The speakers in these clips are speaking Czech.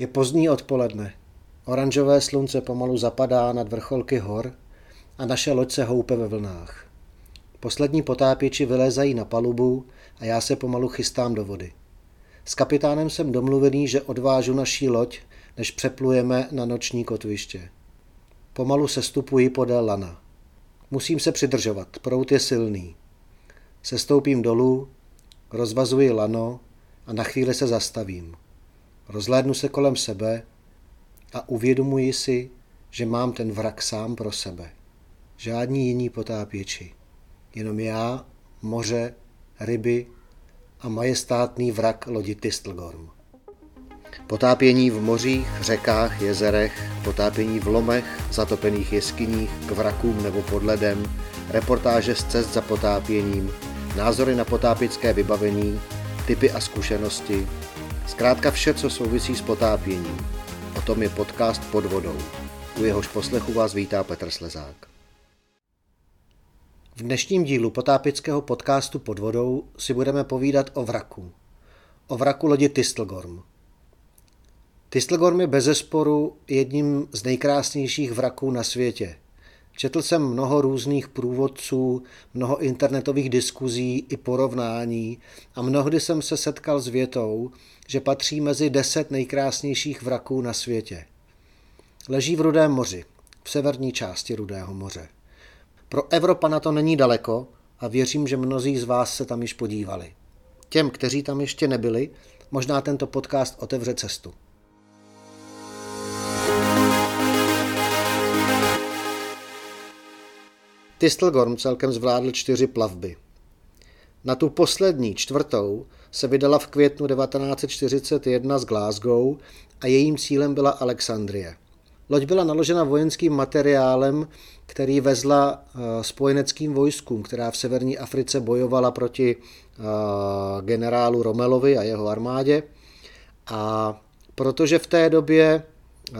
Je pozdní odpoledne. Oranžové slunce pomalu zapadá nad vrcholky hor a naše loď se houpe ve vlnách. Poslední potápěči vylézají na palubu a já se pomalu chystám do vody. S kapitánem jsem domluvený, že odvážu naší loď, než přeplujeme na noční kotviště. Pomalu se stupuji podél lana. Musím se přidržovat, prout je silný. Sestoupím dolů, rozvazuji lano a na chvíli se zastavím. Rozhlédnu se kolem sebe a uvědomuji si, že mám ten vrak sám pro sebe. Žádní jiní potápěči. Jenom já, moře, ryby a majestátný vrak lodi Tistelgorm. Potápění v mořích, řekách, jezerech, potápění v lomech, zatopených jeskyních, k vrakům nebo pod ledem, reportáže z cest za potápěním, názory na potápěcké vybavení, typy a zkušenosti, zkrátka vše, co souvisí s potápěním. O tom je podcast Pod vodou. U jehož poslechu vás vítá Petr Slezák. V dnešním dílu potápického podcastu Pod vodou si budeme povídat o vraku. O vraku lodi Tistelgorm. Tistelgorm je bezesporu jedním z nejkrásnějších vraků na světě. Četl jsem mnoho různých průvodců, mnoho internetových diskuzí i porovnání a mnohdy jsem se setkal s větou, že patří mezi deset nejkrásnějších vraků na světě. Leží v Rudém moři, v severní části Rudého moře. Pro Evropana to není daleko a věřím, že mnozí z vás se tam již podívali. Těm, kteří tam ještě nebyli, možná tento podcast otevře cestu. Tistelgorm celkem zvládl čtyři plavby. Na tu poslední, čtvrtou, se vydala v květnu 1941 z Glasgow a jejím cílem byla Alexandrie. Loď byla naložena vojenským materiálem, který vezla eh, spojeneckým vojskům, která v severní Africe bojovala proti eh, generálu Romelovi a jeho armádě. A protože v té době eh,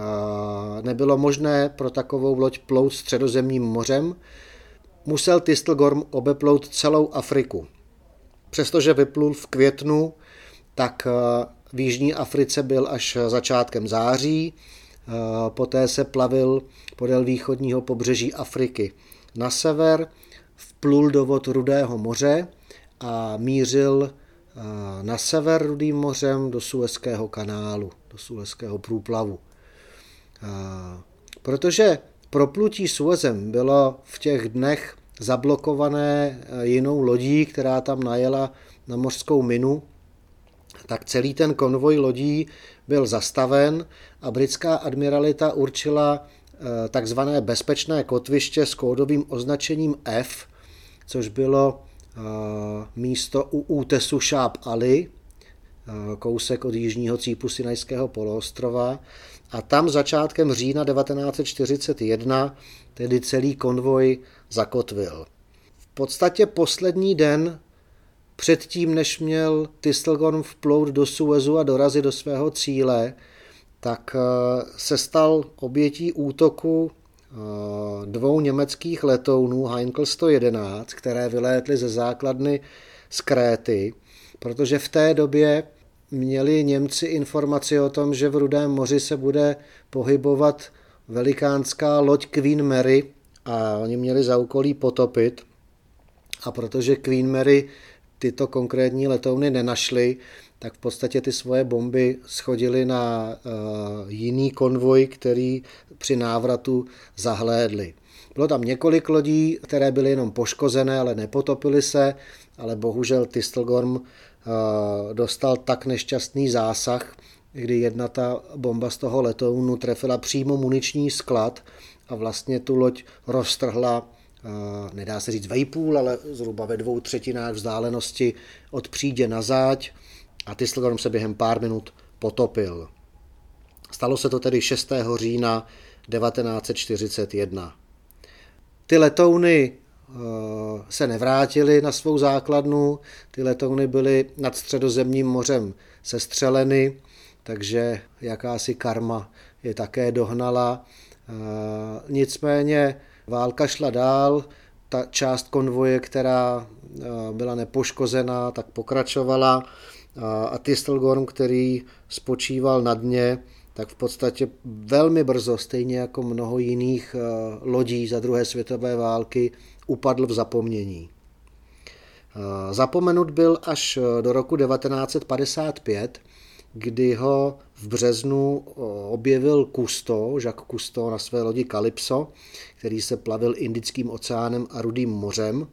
nebylo možné pro takovou loď plout středozemním mořem, musel Tistelgorm obeplout celou Afriku. Přestože vyplul v květnu, tak eh, v Jižní Africe byl až začátkem září, eh, poté se plavil podél východního pobřeží Afriky na sever, vplul do vod Rudého moře a mířil eh, na sever Rudým mořem do Suezského kanálu, do Suezského průplavu. Protože proplutí Suezem bylo v těch dnech zablokované eh, jinou lodí, která tam najela na mořskou minu, tak celý ten konvoj lodí byl zastaven a britská admiralita určila eh, takzvané bezpečné kotviště s kódovým označením F, což bylo eh, místo u útesu Šáp Ali, kousek od jižního cípu Sinajského poloostrova. A tam začátkem října 1941 tedy celý konvoj zakotvil. V podstatě poslední den předtím, než měl Tistelgorm vplout do Suezu a dorazit do svého cíle, tak eh, se stal obětí útoku eh, dvou německých letounů Heinkel 111, které vylétly ze základny z Kréty, protože v té době měli Němci informaci o tom, že v Rudém moři se bude pohybovat velikánská loď Queen Mary a oni měli za úkolí potopit. A protože Queen Mary tyto konkrétní letouny nenašly, tak v podstatě ty svoje bomby schodili na uh, jiný konvoj, který při návratu zahlédli. Bylo tam několik lodí, které byly jenom poškozené, ale nepotopily se, ale bohužel Tistelgorm dostal tak nešťastný zásah, kdy jedna ta bomba z toho letounu trefila přímo muniční sklad a vlastně tu loď roztrhla, nedá se říct vejpůl, ale zhruba ve dvou třetinách vzdálenosti od přídě na záď a Tistelgorm se během pár minut potopil. Stalo se to tedy 6. října 1941. Ty letouny se nevrátily na svou základnu, ty letouny byly nad středozemním mořem sestřeleny, takže jakási karma je také dohnala. Nicméně válka šla dál, ta část konvoje, která byla nepoškozená, tak pokračovala. A Tistelgorm, který spočíval na dně, tak v podstatě velmi brzo, stejně jako mnoho jiných eh, lodí za druhé světové války, upadl v zapomnění. Eh, zapomenut byl až eh, do roku 1955, kdy ho v březnu objevil Kusto, Jacques Kusto na své lodi Calypso, který se plavil Indickým oceánem a Rudým mořem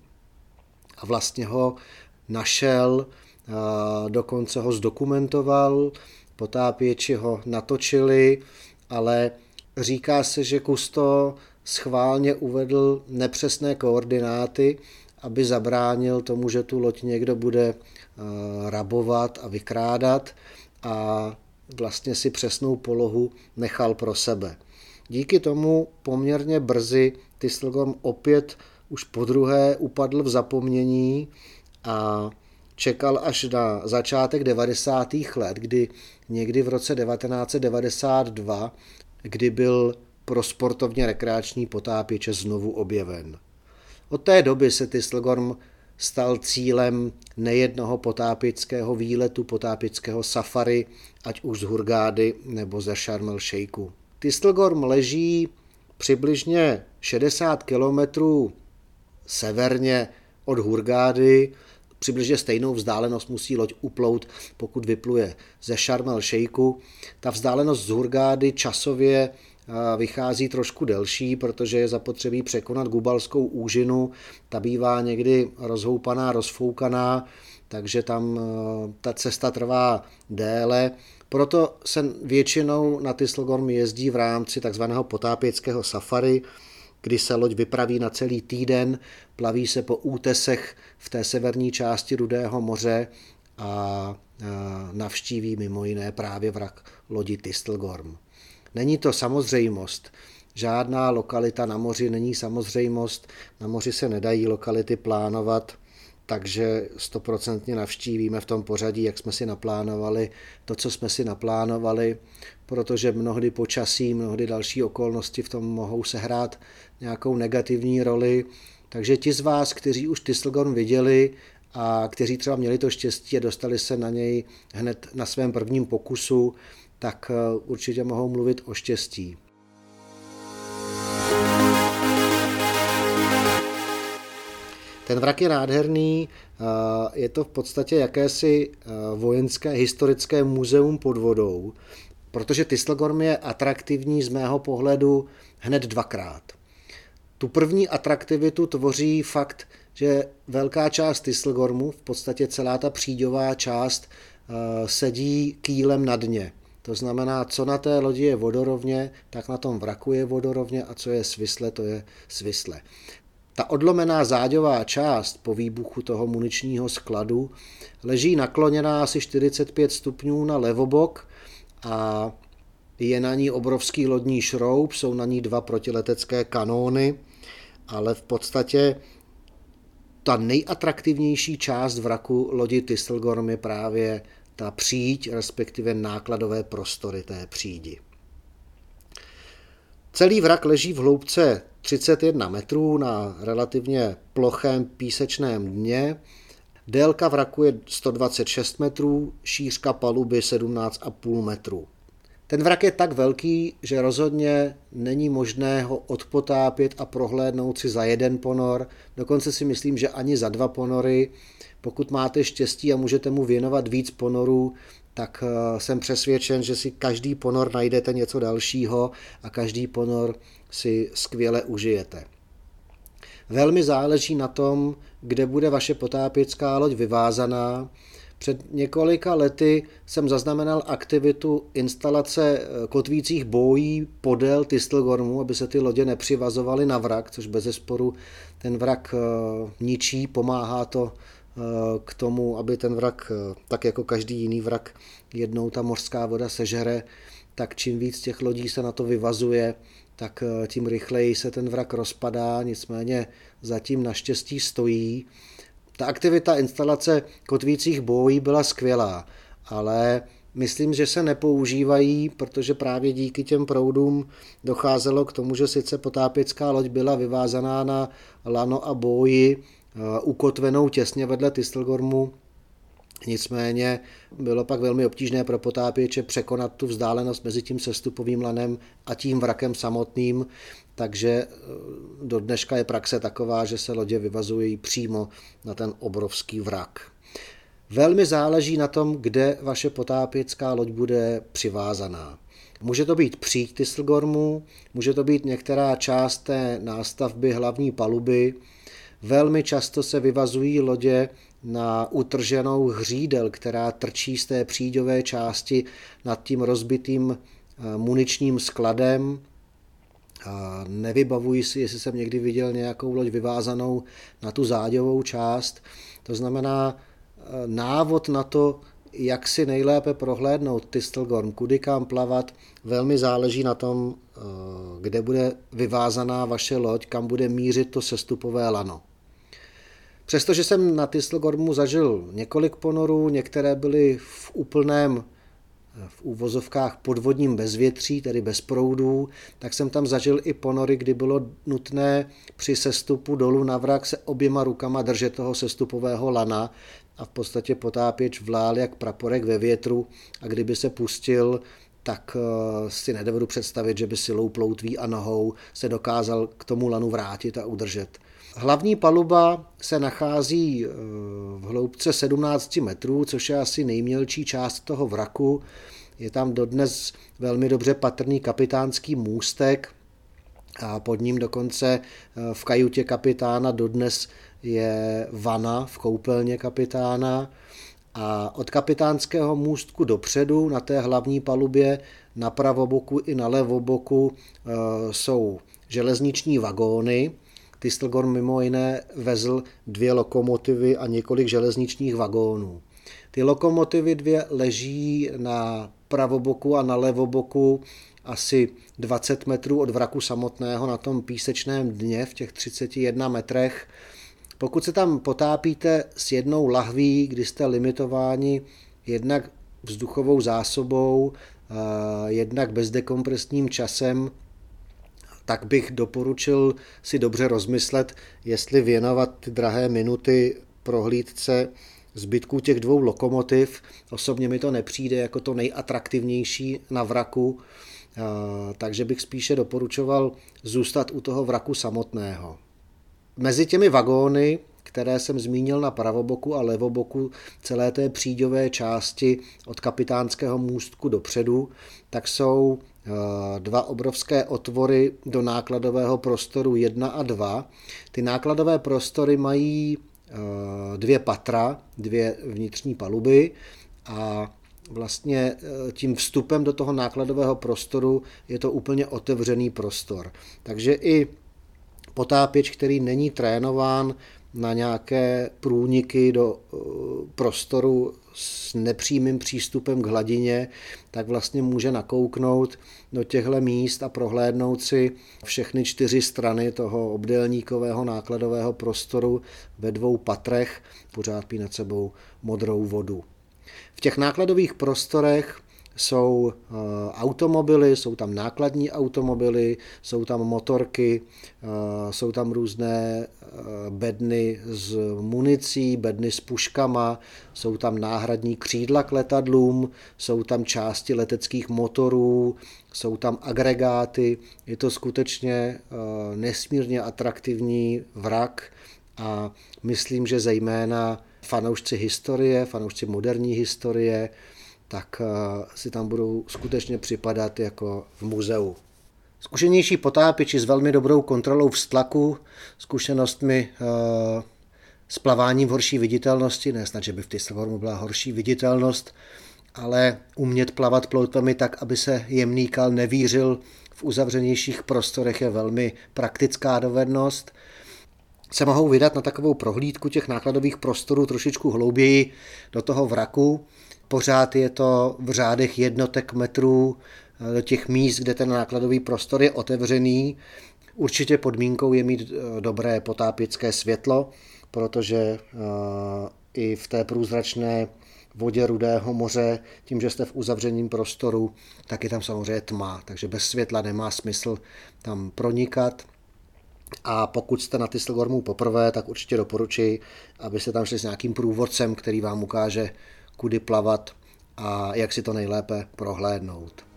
a vlastně ho našel, dokonce ho zdokumentoval, potápěči ho natočili, ale říká se, že Kusto schválně uvedl nepřesné koordináty, aby zabránil tomu, že tu loď někdo bude rabovat a vykrádat a vlastně si přesnou polohu nechal pro sebe. Díky tomu poměrně brzy Tistelgorm opět už po druhé upadl v zapomnění a čekal až na začátek 90. let, kdy někdy v roce 1992, kdy byl pro sportovně rekreační potápěče znovu objeven. Od té doby se Tistelgorm stal cílem nejednoho potápěckého výletu, potápěckého safari, ať už z Hurgády nebo ze Sharm el Sheikhu. Leží přibližně 60 kilometrů severně od Hurgády, přibližně stejnou vzdálenost musí loď uplout, pokud vypluje ze Sharm el Sheikhu. Ta vzdálenost z Hurgády časově vychází trošku delší, protože je zapotřebí překonat Gubalskou úžinu. Ta bývá někdy rozhoupaná, rozfoukaná, takže tam ta cesta trvá déle. Proto se většinou na Tyslogorm jezdí v rámci takzvaného potápěckého safari, kdy se loď vypraví na celý týden, plaví se po útesech v té severní části Rudého moře a navštíví mimo jiné právě vrak lodi Tistelgorm. Není to samozřejmost. Žádná lokalita na moři není samozřejmost. Na moři se nedají lokality plánovat, takže stoprocentně navštívíme v tom pořadí, jak jsme si naplánovali, to, co jsme si naplánovali, protože mnohdy počasí, mnohdy další okolnosti v tom mohou sehrát nějakou negativní roli. Takže ti z vás, kteří už Tistelgorm viděli a kteří třeba měli to štěstí a dostali se na něj hned na svém prvním pokusu, tak eh, určitě mohou mluvit o štěstí. Ten vrak je nádherný, eh, je to v podstatě jakési eh, vojenské historické muzeum pod vodou, protože Tistelgorm je atraktivní z mého pohledu hned dvakrát. Tu první atraktivitu tvoří fakt, že velká část Tistelgormu, v podstatě celá ta příďová část, sedí kýlem na dně. To znamená, co na té lodi je vodorovně, tak na tom vraku je vodorovně a co je svisle, to je svisle. Ta odlomená záďová část po výbuchu toho muničního skladu leží nakloněná asi 45 stupňů na levobok a je na ní obrovský lodní šroub, jsou na ní dva protiletecké kanóny, ale v podstatě ta nejatraktivnější část vraku lodi Tistelgorm je právě ta příď, respektive nákladové prostory té přídi. Celý vrak leží v hloubce 31 metrů na relativně plochém písečném dně. Délka vraku je 126 metrů, šířka paluby 17,5 metrů. Ten vrak je tak velký, že rozhodně není možné ho odpotápět a prohlédnout si za jeden ponor. Dokonce si myslím, že ani za dva ponory. Pokud máte štěstí a můžete mu věnovat víc ponorů, tak eh, jsem přesvědčen, že si každý ponor najdete něco dalšího a každý ponor si skvěle užijete. Velmi záleží na tom, kde bude vaše potápěcká loď vyvázaná. Před několika lety jsem zaznamenal aktivitu instalace eh, kotvících bojí podél Tistelgormu, aby se ty lodě nepřivazovaly na vrak, což bez zesporu ten vrak eh, ničí, pomáhá to k tomu, aby ten vrak, eh, tak jako každý jiný vrak, jednou ta mořská voda sežere, tak čím víc těch lodí se na to vyvazuje, tak eh, tím rychleji se ten vrak rozpadá, nicméně zatím naštěstí stojí. Ta aktivita instalace kotvících bojí byla skvělá, ale myslím, že se nepoužívají, protože právě díky těm proudům docházelo k tomu, že sice potápěcká loď byla vyvázaná na lano a boji, ukotvenou těsně vedle Tistelgormu, Nicméně bylo pak velmi obtížné pro potápěče překonat tu vzdálenost mezi tím sestupovým lanem a tím vrakem samotným, takže eh, do dneška je praxe taková, že se lodě vyvazují přímo na ten obrovský vrak. Velmi záleží na tom, kde vaše potápěcká loď bude přivázaná. Může to být příď Tistelgormu, může to být některá část té nástavby hlavní paluby. Velmi často se vyvazují lodě na utrženou hřídel, která trčí z té příďové části nad tím rozbitým eh, muničním skladem. A nevybavuji si, jestli jsem někdy viděl nějakou loď vyvázanou na tu záďovou část. To znamená, eh, návod na to, jak si nejlépe prohlédnout Tistelgorm, kudy kam plavat, velmi záleží na tom, eh, kde bude vyvázaná vaše loď, kam bude mířit to sestupové lano. Přestože jsem na Tistelgormu zažil několik ponorů, některé byly v úplném v úvozovkách podvodním bezvětří, tedy bez proudů, tak jsem tam zažil i ponory, kdy bylo nutné při sestupu dolů na vrak se oběma rukama držet toho sestupového lana a v podstatě potápěč vlál jak praporek ve větru a kdyby se pustil, tak eh, si nedovedu představit, že by silou ploutví a nohou se dokázal k tomu lanu vrátit a udržet. Hlavní paluba se nachází eh, v hloubce 17 metrů, což je asi nejmělčí část toho vraku. Je tam dodnes velmi dobře patrný kapitánský můstek a pod ním dokonce eh, v kajutě kapitána dodnes je vana v koupelně kapitána. A od kapitánského můstku dopředu na té hlavní palubě na pravoboku i na levoboku eh, jsou železniční vagóny, Tistelgorm mimo jiné vezl dvě lokomotivy a několik železničních vagónů. Ty lokomotivy dvě leží na pravoboku a na levoboku asi 20 metrů od vraku samotného na tom písečném dně v těch 31 metrech. Pokud se tam potápíte s jednou lahví, kdy jste limitováni jednak vzduchovou zásobou, jednak bezdekompresním časem, tak bych doporučil si dobře rozmyslet, jestli věnovat ty drahé minuty prohlídce zbytků těch dvou lokomotiv. Osobně mi to nepřijde jako to nejatraktivnější na vraku, takže bych spíše doporučoval zůstat u toho vraku samotného. Mezi těmi vagóny, které jsem zmínil na pravoboku a levoboku celé té příďové části od kapitánského můstku dopředu, tak jsou dva obrovské otvory do nákladového prostoru 1 a 2. Ty nákladové prostory mají eh, dvě patra, dvě vnitřní paluby a vlastně eh, tím vstupem do toho nákladového prostoru je to úplně otevřený prostor. Takže i potápěč, který není trénován na nějaké průniky do prostoru s nepřímým přístupem k hladině, tak vlastně může nakouknout do těchto míst a prohlédnout si všechny čtyři strany toho obdélníkového nákladového prostoru ve dvou patrech, pořád nad sebou modrou vodu. V těch nákladových prostorech jsou eh, automobily, jsou tam nákladní automobily, jsou tam motorky, eh, jsou tam různé eh, bedny s municí, bedny s puškama, jsou tam náhradní křídla k letadlům, jsou tam části leteckých motorů, jsou tam agregáty. Je to skutečně nesmírně atraktivní vrak a myslím, že zejména fanoušci historie, fanoušci moderní historie, tak eh, si tam budou skutečně připadat jako v muzeu. Zkušenější potápěči s velmi dobrou kontrolou vztlaku, zkušenostmi eh, s plaváním v horší viditelnosti, ne snad, že by v Tisselhormu byla horší viditelnost, ale umět plavat ploutvami tak, aby se jemný kal nevířil v uzavřenějších prostorech je velmi praktická dovednost. Se mohou vydat na takovou prohlídku těch nákladových prostorů trošičku hlouběji do toho vraku, Pořád je to v řádech jednotek metrů eh, do těch míst, kde ten nákladový prostor je otevřený. Určitě podmínkou je mít eh, dobré potápěcké světlo, protože eh, i v té průzračné vodě Rudého moře, tím, že jste v uzavřeném prostoru, tak je tam samozřejmě tma, takže bez světla nemá smysl tam pronikat. A pokud jste na Tistelgormu poprvé, tak určitě doporučuji, abyste tam šli s nějakým průvodcem, který vám ukáže, kudy plavat a jak si to nejlépe prohlédnout.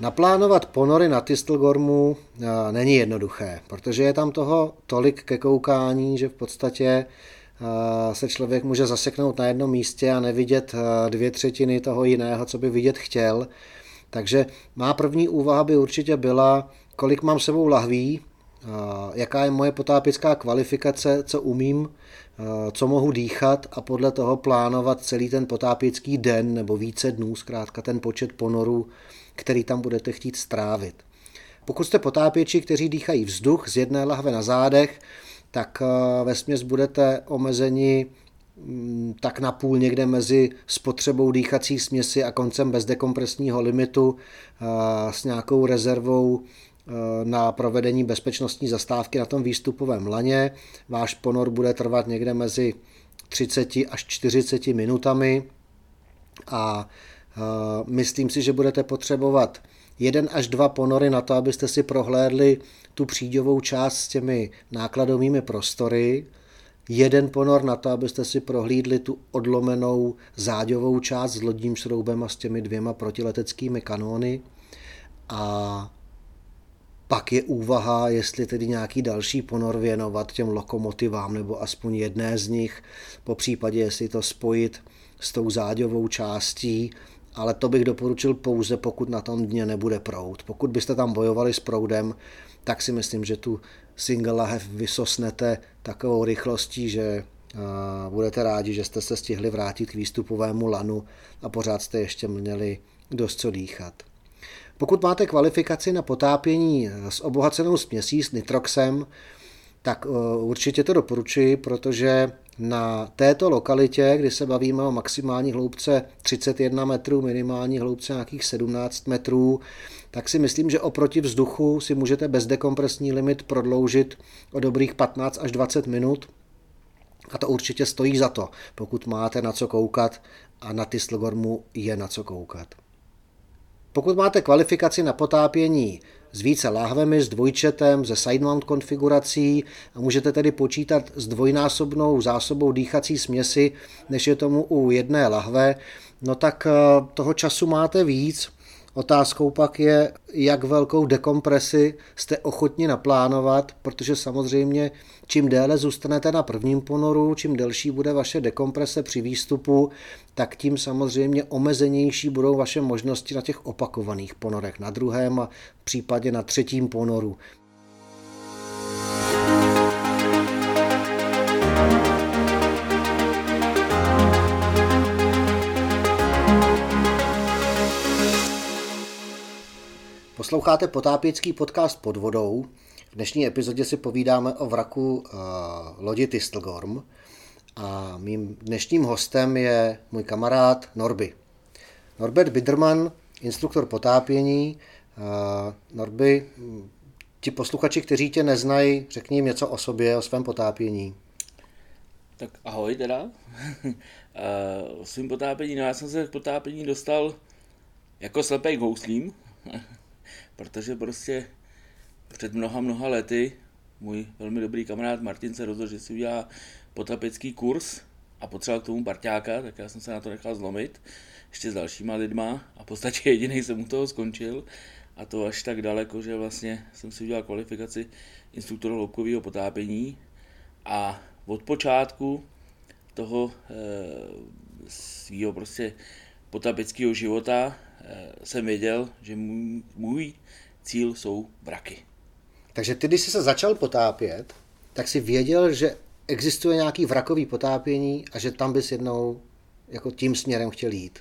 Naplánovat ponory na Tistelgormu eh, není jednoduché, protože je tam toho tolik ke koukání, že v podstatě eh, se člověk může zaseknout na jednom místě a nevidět eh, dvě třetiny toho jiného, co by vidět chtěl. Takže má první úvaha by určitě byla, kolik mám sebou lahví, jaká je moje potápická kvalifikace, co umím, co mohu dýchat a podle toho plánovat celý ten potápěcký den nebo více dnů, zkrátka ten počet ponorů, který tam budete chtít strávit. Pokud jste potápěči, kteří dýchají vzduch z jedné lahve na zádech, tak ve směs budete omezeni mm, tak na půl někde mezi spotřebou dýchací směsi a koncem bezdekompresního limitu s nějakou rezervou Eh, na provedení bezpečnostní zastávky na tom výstupovém laně. Váš ponor bude trvat někde mezi 30 až 40 minutami. A eh, myslím si, že budete potřebovat jeden až dva ponory na to, abyste si prohlédli tu příďovou část s těmi nákladovými prostory, jeden ponor na to, abyste si prohlídli tu odlomenou záďovou část s lodním šroubem a s těmi dvěma protileteckými kanóny. A pak je úvaha, jestli tedy nějaký další ponor věnovat těm lokomotivám nebo aspoň jedné z nich, po případě jestli to spojit s tou záďovou částí, ale to bych doporučil pouze, pokud na tom dně nebude proud. Pokud byste tam bojovali s proudem, tak si myslím, že tu single lahev vysosnete takovou rychlostí, že budete rádi, že jste se stihli vrátit k výstupovému lanu a pořád jste ještě měli dost co dýchat. Pokud máte kvalifikaci na potápění s obohacenou směsí s nitroxem, tak eh, určitě to doporučuji, protože na této lokalitě, kdy se bavíme o maximální hloubce 31 metrů, minimální hloubce nějakých 17 metrů, tak si myslím, že oproti vzduchu si můžete bezdekompresní limit prodloužit o dobrých 15 až 20 minut. A to určitě stojí za to, pokud máte na co koukat a na Tistelgormu je na co koukat. Pokud máte kvalifikaci na potápění s více láhvemi, s dvojčetem, ze sidemount konfigurací a můžete tedy počítat s dvojnásobnou zásobou dýchací směsi, než je tomu u jedné lahve, no tak eh, toho času máte víc, Otázkou pak je, jak velkou dekompresi jste ochotni naplánovat, protože samozřejmě čím déle zůstanete na prvním ponoru, čím delší bude vaše dekomprese při výstupu, tak tím samozřejmě omezenější budou vaše možnosti na těch opakovaných ponorech, na druhém a případě na třetím ponoru. Posloucháte potápěcký podcast pod vodou. V dnešní epizodě si povídáme o vraku uh, lodi Tistelgorm a mým dnešním hostem je můj kamarád Norby. Norbert Biderman, instruktor potápění. Uh, Norby, ti posluchači, kteří tě neznají, řekni jim něco o sobě, o svém potápění. Tak ahoj teda. uh, o svým potápění, no já jsem se k potápění dostal jako slepej gouslím. protože prostě před mnoha, mnoha lety můj velmi dobrý kamarád Martin se rozhodl, že si udělá potapecký kurz a potřeboval k tomu parťáka, tak já jsem se na to nechal zlomit ještě s dalšíma lidma a v podstatě jediný jsem u toho skončil. A to až tak daleko, že vlastně jsem si udělal kvalifikaci instruktora hloubkového potápění. A od počátku toho e, svého prostě potapeckého života jsem věděl, že můj, můj cíl jsou vraky. Takže ty, když jsi se začal potápět, tak si věděl, že existuje nějaký vrakový potápění a že tam bys jednou jako tím směrem chtěl jít.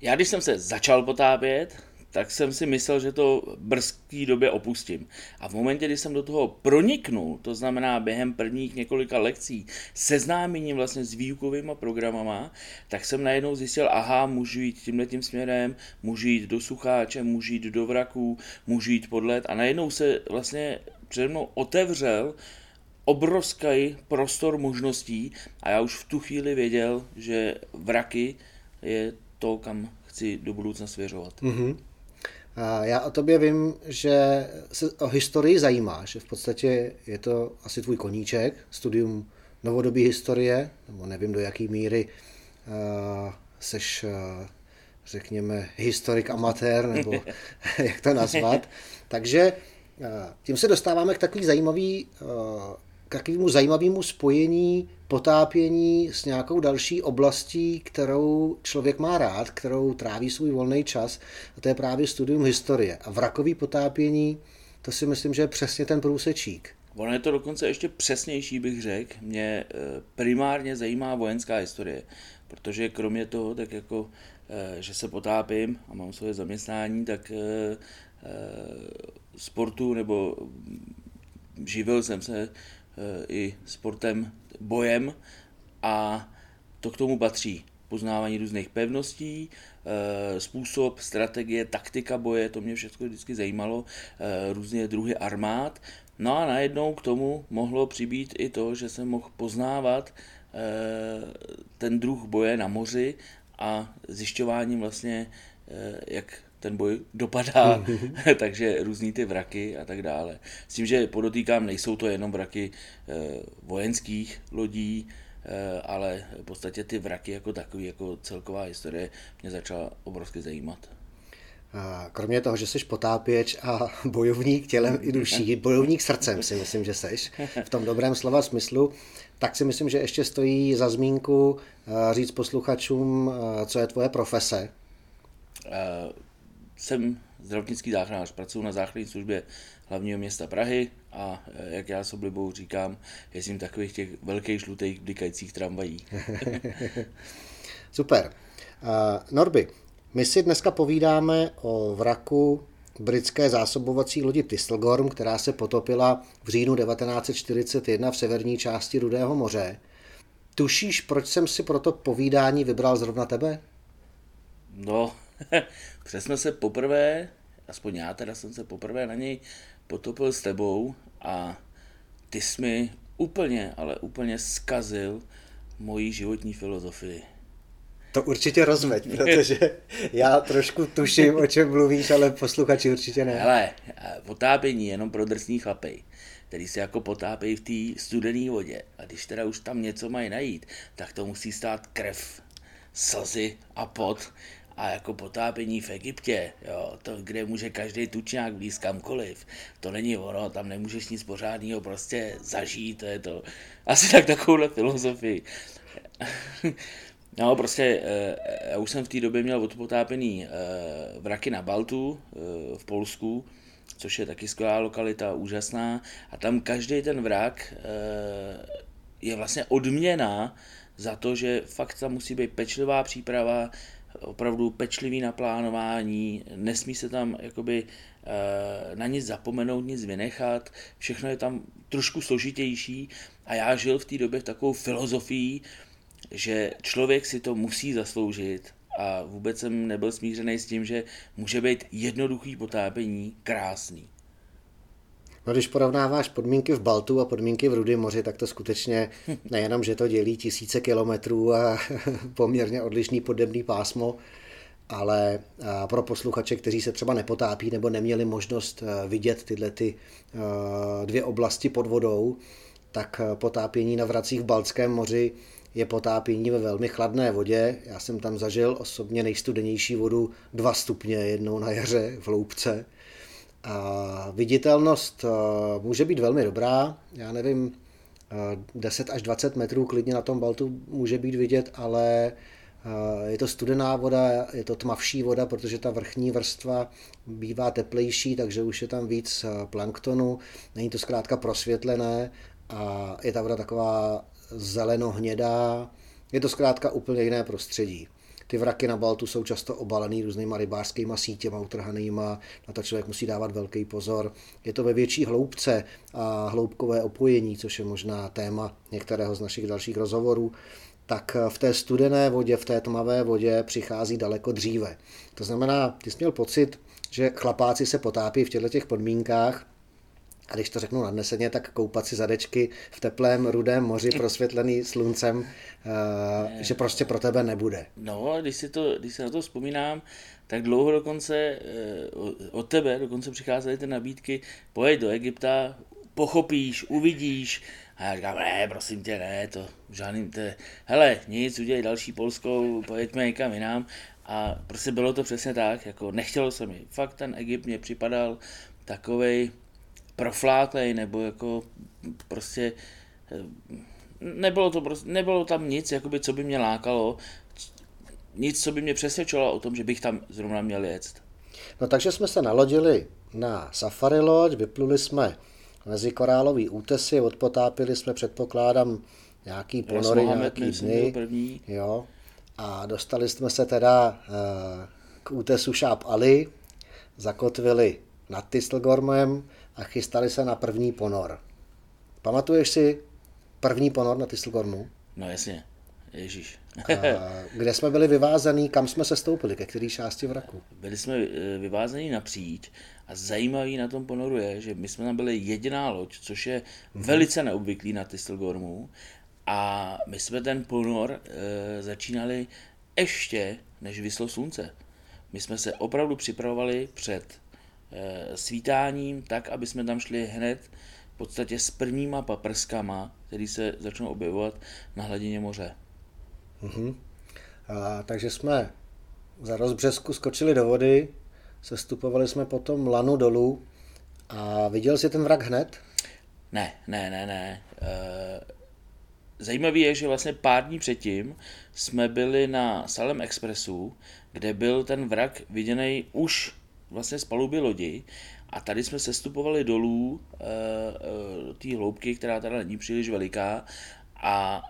Já když jsem se začal potápět, tak jsem si myslel, že to brzký době opustím. A v momentě, kdy jsem do toho proniknul, to znamená během prvních několika lekcí, seznámením vlastně s výukovými programama, tak jsem najednou zjistil, aha, můžu jít tímhle tím směrem, můžu jít do sucháče, můžu jít do vraků, můžu jít pod led a najednou se vlastně přede mnou otevřel obrovský prostor možností a já už v tu chvíli věděl, že vraky je to, kam chci do budoucna svěřovat. Mm-hmm. Já o tobě vím, že se o historii zajímáš, že v podstatě je to asi tvůj koníček, studium novodobí historie, nebo nevím do jaké míry uh, seš, uh, řekněme, historik amatér, nebo jak to nazvat. Takže uh, tím se dostáváme k takový zajímavý k takovému zajímavému spojení potápění s nějakou další oblastí, kterou člověk má rád, kterou tráví svůj volný čas, a to je právě studium historie. A vrakový potápění, to si myslím, že je přesně ten průsečík. Ono je to dokonce ještě přesnější, bych řekl. Mě eh, primárně zajímá vojenská historie, protože kromě toho, tak jako, eh, že se potápím a mám svoje zaměstnání, tak eh, sportu nebo živil jsem se i sportem, bojem a to k tomu patří. Poznávání různých pevností, eh, způsob, strategie, taktika boje, to mě všechno vždycky zajímalo, eh, různé druhy armád. No a najednou k tomu mohlo přibýt i to, že jsem mohl poznávat eh, ten druh boje na moři a zjišťováním vlastně, jak ten boj dopadá, takže různý ty vraky a tak dále. S tím, že podotýkám, nejsou to jenom vraky e, vojenských lodí, e, ale v podstatě ty vraky jako takový, jako celková historie mě začala obrovsky zajímat. Kromě toho, že jsi potápěč a bojovník tělem i duší, bojovník srdcem si myslím, že jsi v tom dobrém slova smyslu, tak si myslím, že ještě stojí za zmínku eh, říct posluchačům, co je tvoje profese jsem zdravotnický záchranář, pracuji na záchranné službě hlavního města Prahy a eh, jak já s oblibou říkám, jezdím takových těch velkých žlutých blikajících tramvají. Super. Uh, Norby, my si dneska povídáme o vraku britské zásobovací lodi Tistelgorm, která se potopila v říjnu 1941 v severní části Rudého moře. Tušíš, proč jsem si pro to povídání vybral zrovna tebe? No, Přesně se poprvé, aspoň já teda jsem se poprvé na něj potopil s tebou a ty jsi mi úplně, ale úplně skazil moji životní filozofii. To určitě rozveď, protože já trošku tuším, o čem mluvíš, ale posluchači určitě ne. Ale potápění jenom pro drsný chlapej, který se jako potápějí v té studené vodě. A když teda už tam něco mají najít, tak to musí stát krev, slzy a pot a jako potápění v Egyptě, jo, to, kde může každý tučňák vlíz kamkoliv, to není ono, tam nemůžeš nic pořádného prostě zažít, to je to, asi tak takovouhle filozofii. No, prostě eh, já už jsem v té době měl odpotápený eh, vraky na Baltu eh, v Polsku, což je taky skvělá lokalita, úžasná. A tam každý ten vrak je vlastně odměna za to, že fakt tam musí být pečlivá příprava, opravdu pečlivý na plánování, nesmí se tam jakoby eh, na nic zapomenout, nic vynechat, všechno je tam trošku složitější a já žil v té době takovou filozofii, že člověk si to musí zasloužit a vůbec jsem nebyl smířený s tím, že může být jednoduchý potápění krásný. No, když porovnáváš podmínky v Baltu a podmínky v Rudém moři, tak to skutečně nejenom, že to dělí tisíce kilometrů a poměrně odlišný podebný pásmo, ale pro posluchače, kteří se třeba nepotápí nebo neměli možnost vidět tyhle ty dvě oblasti pod vodou, tak potápění na vracích v Baltském moři je potápění ve velmi chladné vodě. Já jsem tam zažil osobně nejstudenější vodu 2 stupně jednou na jaře v Loupce viditelnost může být velmi dobrá, já nevím, 10 eh, až 20 metrů klidně na tom baltu může být vidět, ale je to studená voda, je to tmavší voda, protože ta vrchní vrstva bývá teplejší, takže už je tam víc planktonu, není to zkrátka prosvětlené a je ta voda taková zeleno-hnědá, je to zkrátka úplně jiné prostředí. Ty vraky na Baltu jsou často obalený různýma rybářskýma sítěma utrhanýma, na to člověk musí dávat velký pozor. Je to ve větší hloubce a hloubkové opojení, což je možná téma některého z našich dalších rozhovorů tak v té studené vodě, v té tmavé vodě přichází daleko dříve. To znamená, ty jsi měl pocit, že chlapáci se potápí v těchto těch podmínkách a když to řeknu nadneseně, tak koupat si zadečky v teplém rudém moři prosvětlený sluncem, uh, že prostě pro tebe nebude. No, když si, to, když si na to vzpomínám, tak dlouho dokonce uh, od tebe dokonce přicházely ty nabídky, pojď do Egypta, pochopíš, uvidíš. A já říkám, ne, prosím tě, ne, to žádný, to, hele, nic, udělej další Polskou, pojeďme někam jinam. A prostě bylo to přesně tak, jako nechtělo se mi. Fakt ten Egypt mě připadal takovej profláklej, nebo jako prostě eh, nebylo, to prostě, nebylo tam nic, jakoby, co by mě lákalo, nic, co by mě přesvědčilo o tom, že bych tam zrovna měl jet. No takže jsme se nalodili na safari loď, vypluli jsme mezi korálový útesy, odpotápili jsme, předpokládám, nějaký ponory, nějaký dny. První. Jo. A dostali jsme se teda uh, k útesu Šáp Ali, zakotvili nad Tistelgormem a chystali se na první ponor. Pamatuješ si první ponor na Tistelgormu? No jasně, Ježíš. kde jsme byli vyvázaný, kam jsme se stoupili, ke které části vraku? Byli jsme eh, vyvázaný napříč a zajímavý na tom ponoru je, že my jsme tam byli jediná loď, což je mm-hmm. velice neobvyklý na Tistelgormu a my jsme ten ponor e, začínali ještě, než vyslo slunce. My jsme se opravdu připravovali před svítáním tak, aby jsme tam šli hned v podstatě s prvníma paprskama, který se začnou objevovat na hladině moře. Mm-hmm. A, takže jsme za rozbřesku skočili do vody, sestupovali jsme potom lanu dolů a viděl jsi ten vrak hned? Ne, ne, ne, ne. E, Zajímavé je, že vlastně pár dní předtím jsme byli na Salem Expressu, kde byl ten vrak viděný už vlastně z paluby lodi a tady jsme sestupovali dolů e, e, té hloubky, která teda není příliš veliká a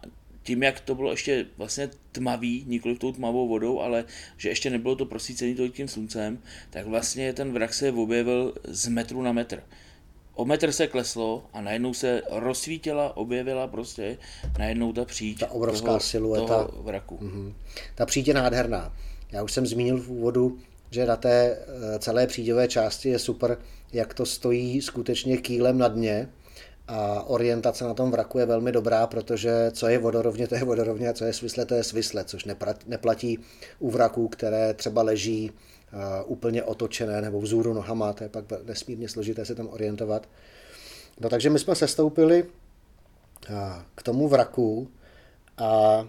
tím, jak to bylo ještě vlastně tmavý, nikoli tou tmavou vodou, ale že ještě nebylo to prosícený tím sluncem, tak vlastně ten vrak se objevil z metru na metr o metr se kleslo a najednou se rozsvítila, objevila prostě najednou ta příč ta obrovská toho, silueta toho vraku. Mm-hmm. Ta příč je nádherná. Já už jsem zmínil v úvodu, že na té eh, celé příďové části je super, jak to stojí skutečně kýlem na dně a orientace na tom vraku je velmi dobrá, protože co je vodorovně, to je vodorovně a co je svisle, to je svisle, což neplatí u vraků, které třeba leží úplně otočené nebo vzůru nohama, to je pak nesmírně složité se tam orientovat. No takže my jsme sestoupili k tomu vraku a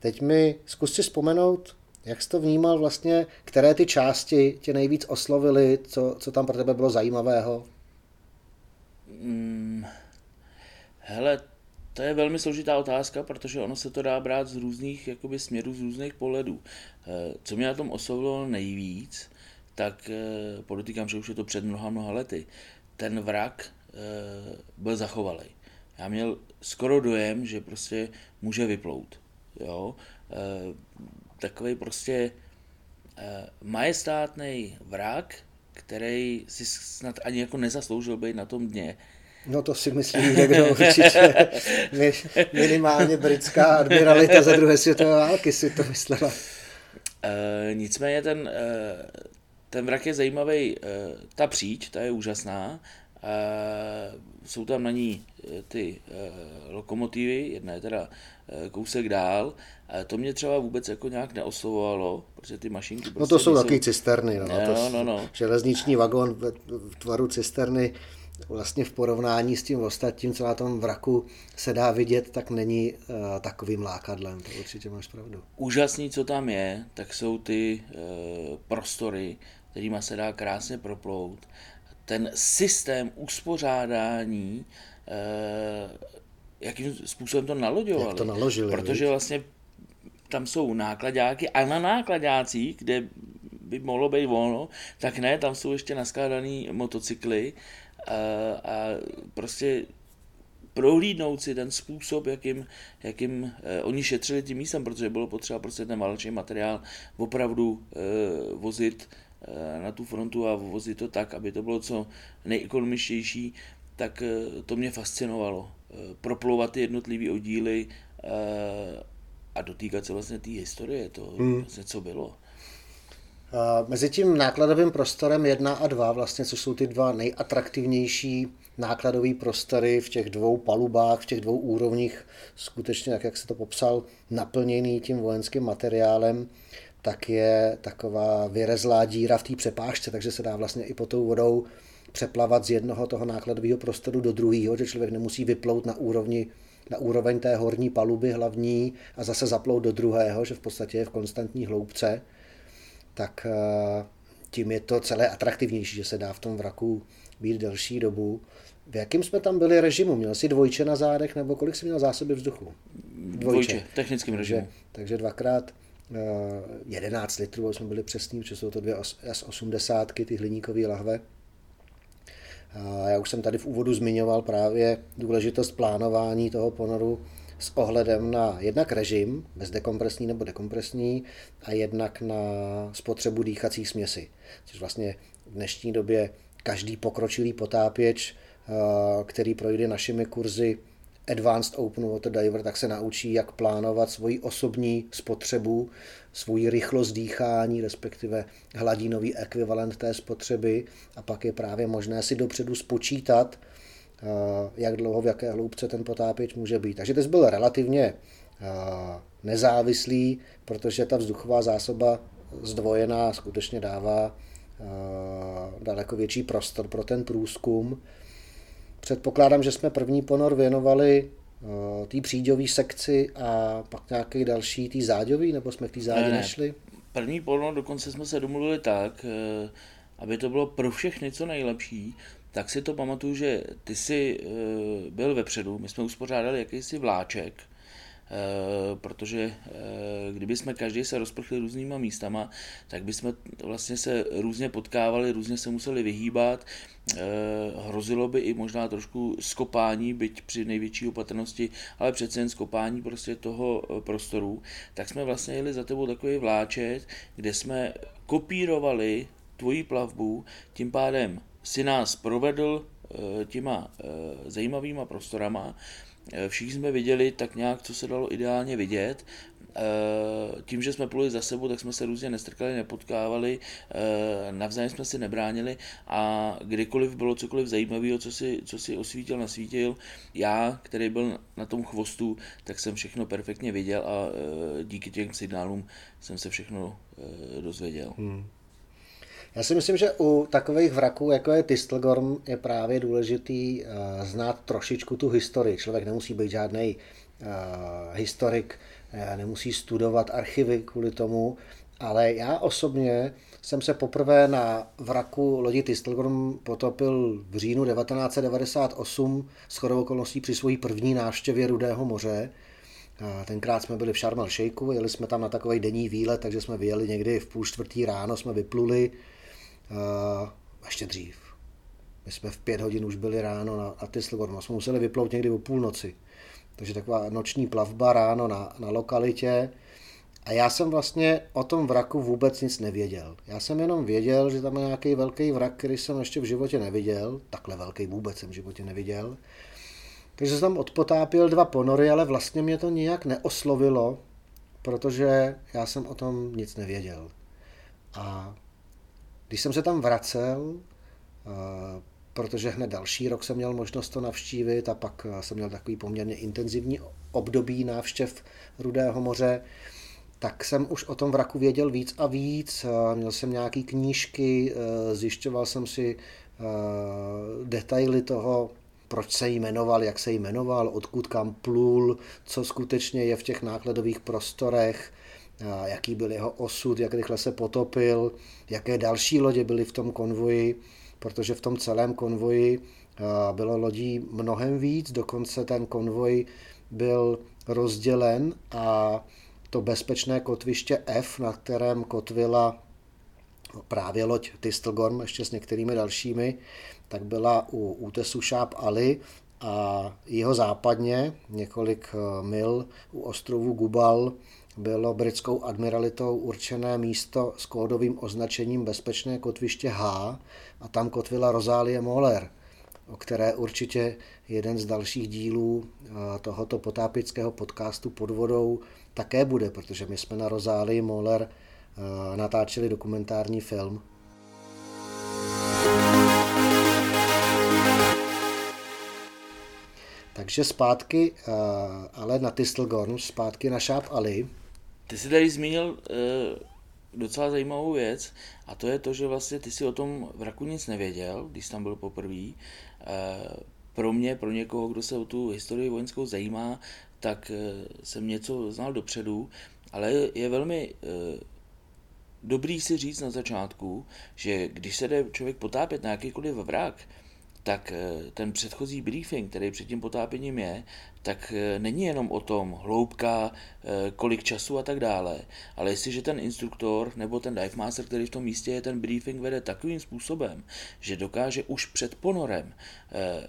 teď mi zkus si vzpomenout, jak jsi to vnímal vlastně, které ty části tě nejvíc oslovily, co, co tam pro tebe bylo zajímavého? Hmm, hele, to je velmi složitá otázka, protože ono se to dá brát z různých jakoby, směrů, z různých pohledů. Eh, co mě na tom oslovilo nejvíc, tak eh, podotýkám, že už je to před mnoha, mnoha lety, ten vrak eh, byl zachovalý. Já měl skoro dojem, že prostě může vyplout. Jo? Takový prostě majestátný vrak, který si snad ani jako nezasloužil být na tom dně, No to si myslím někdo určitě. Minimálně britská admiralita ze druhé světové války si to myslela. E, nicméně ten, e, ten vrak je zajímavý, e, ta příč, ta je úžasná. E, jsou tam na ní ty e, lokomotivy, jedna je teda kousek dál. E, to mě třeba vůbec jako nějak neoslovovalo, protože ty mašinky... Prostě no to jsou taky cisterny. No, no, to no, no. Železniční vagon v tvaru cisterny vlastně v porovnání s tím ostatním, co na tom vraku se dá vidět, tak není uh, takovým lákadlem, to určitě máš pravdu. Úžasný, co tam je, tak jsou ty uh, prostory, kterými se dá krásně proplout. Ten systém uspořádání, uh, jakým způsobem to naloďovali. Jak to naložili. Protože vlastně tam jsou nákladáky a na nákladácích, kde by mohlo být volno, tak ne, tam jsou ještě naskládané motocykly, a prostě prohlídnout si ten způsob, jakým, jakým eh, oni šetřili tím místem, protože bylo potřeba prostě ten válečný materiál opravdu eh, vozit eh, na tu frontu a vozit to tak, aby to bylo co nejekonomičtější, tak eh, to mě fascinovalo. Eh, proplouvat ty jednotlivé oddíly eh, a dotýkat se vlastně té historie, to hmm. vlastně co bylo. Mezi tím nákladovým prostorem 1 a 2, vlastně, což jsou ty dva nejatraktivnější nákladové prostory v těch dvou palubách, v těch dvou úrovních, skutečně, tak jak se to popsal, naplněný tím vojenským materiálem, tak je taková vyrezlá díra v té přepážce, takže se dá vlastně i pod tou vodou přeplavat z jednoho toho nákladového prostoru do druhého, že člověk nemusí vyplout na úrovni na úroveň té horní paluby hlavní a zase zaplout do druhého, že v podstatě je v konstantní hloubce, tak eh, tím je to celé atraktivnější, že se dá v tom vraku být delší dobu. V jakém jsme tam byli režimu? Měl jsi dvojče na zádech nebo kolik jsi měl zásoby vzduchu? Dvojče, dvojče technickým režimu. Takže, takže dvakrát 11 eh, litrů, jsme byli přesní, protože jsou to dvě S80, ty hliníkové lahve. Já už jsem tady v úvodu zmiňoval právě důležitost plánování toho ponoru s ohledem na jednak režim, bezdekompresní nebo dekompresní, a jednak na spotřebu dýchací směsi, což vlastně v dnešní době každý pokročilý potápěč, eh, který projde našimi kurzy Advanced Open Water Diver, tak se naučí, jak plánovat svoji osobní spotřebu, svůj rychlost dýchání, respektive hladinový ekvivalent té spotřeby a pak je právě možné si dopředu spočítat, eh, jak dlouho, v jaké hloubce ten potápěč může být. Takže to byl relativně eh, nezávislý, protože ta vzduchová zásoba zdvojená skutečně dává eh, daleko větší prostor pro ten průzkum. Předpokládám, že jsme první ponor věnovali té příďové sekci a pak nějaký další tý záďový, nebo jsme k té zádě ne, ne. nešli? První ponor dokonce jsme se domluvili tak, uh, aby to bylo pro všechny co nejlepší, tak si to pamatuju, že ty jsi uh, byl vepředu, my jsme uspořádali jakýsi vláček, Eh, protože eh, kdyby jsme každý se rozprchli různýma místama, tak bychom vlastně se různě potkávali, různě se museli vyhýbat, eh, hrozilo by i možná trošku skopání, byť při největší opatrnosti, ale přece jen skopání prostě toho prostoru, tak jsme vlastně jeli za tebou takový vláčet, kde jsme kopírovali tvoji plavbu, tím pádem si nás provedl těma zajímavýma prostorama, Eh, všichni jsme viděli tak nějak, co se dalo ideálně vidět. Eh, tím, že jsme pluli za sebou, tak jsme se různě nestrkali, nepotkávali, eh, navzájem jsme si nebránili a kdykoliv bylo cokoliv zajímavého, co si, co si osvítil, nasvítil, já, který byl na tom chvostu, tak jsem všechno perfektně viděl a díky těm signálům jsem se všechno dozvěděl. Hmm. Já si myslím, že u takových vraků, jako je Tistelgorm, je právě důležitý uh, znát trošičku tu historii. Člověk nemusí být žádný uh, historik, uh, nemusí studovat archivy kvůli tomu, ale já osobně jsem se poprvé na vraku lodi Tistelgorm potopil v říjnu 1998 s chodou okolností při své první návštěvě Rudého moře. Tenkrát jsme byli v Sharm el jeli jsme tam na takový denní výlet, takže jsme vyjeli někdy v půl čtvrtý ráno, jsme vypluli, Uh, ještě dřív. My jsme v pět hodin už byli ráno na, na Tyslgornu. Jsme museli vyplout někdy o půlnoci. Takže taková noční plavba ráno na, na lokalitě. A já jsem vlastně o tom vraku vůbec nic nevěděl. Já jsem jenom věděl, že tam je nějaký velký vrak, který jsem ještě v životě neviděl. Takhle velký vůbec jsem v životě neviděl. Takže jsem tam odpotápil dva ponory, ale vlastně mě to nijak neoslovilo, protože já jsem o tom nic nevěděl. A když jsem se tam vracel, eh, protože hned další rok jsem měl možnost to navštívit a pak eh, jsem měl takový poměrně intenzivní období návštěv Rudého moře, tak jsem už o tom vraku věděl víc a víc. Eh, měl jsem nějaké knížky, zjišťoval jsem si detaily toho, proč se jmenoval, jak se jmenoval, odkud kam plul, co skutečně je v těch nákladových prostorech, jaký byl jeho osud, jak rychle se potopil, jaké další lodě byly v tom konvoji, protože v tom celém konvoji bylo lodí mnohem víc, dokonce ten konvoj byl rozdělen a to bezpečné kotviště F, na kterém kotvila právě loď Tistelgorm ještě s některými dalšími, tak byla u útesu Šáp Ali a jeho západně, několik mil u ostrovu Gubal, bylo britskou admiralitou určené místo s kódovým označením bezpečné kotviště H a tam kotvila Rozálie Moller, o které určitě jeden z dalších dílů eh, tohoto potápického podcastu pod vodou také bude, protože my jsme na Rozálii Moller natáčeli dokumentární film. Takže zpátky, ale na Tistelgorn, zpátky na Šáp Ali. Ty jsi tady zmínil docela zajímavou věc a to je to, že vlastně ty si o tom vraku nic nevěděl, když tam byl poprvé. Pro mě, pro někoho, kdo se o tu historii vojenskou zajímá, tak jsem něco znal dopředu, ale je velmi dobrý si říct na začátku, že když se jde člověk potápět na jakýkoliv vrak, tak eh, ten předchozí briefing, který před tím potápěním je, tak eh, není jenom o tom hloubka, eh, kolik času a tak dále, ale jestliže ten instruktor nebo ten dive master, který v tom místě je, ten briefing vede takovým způsobem, že dokáže už před ponorem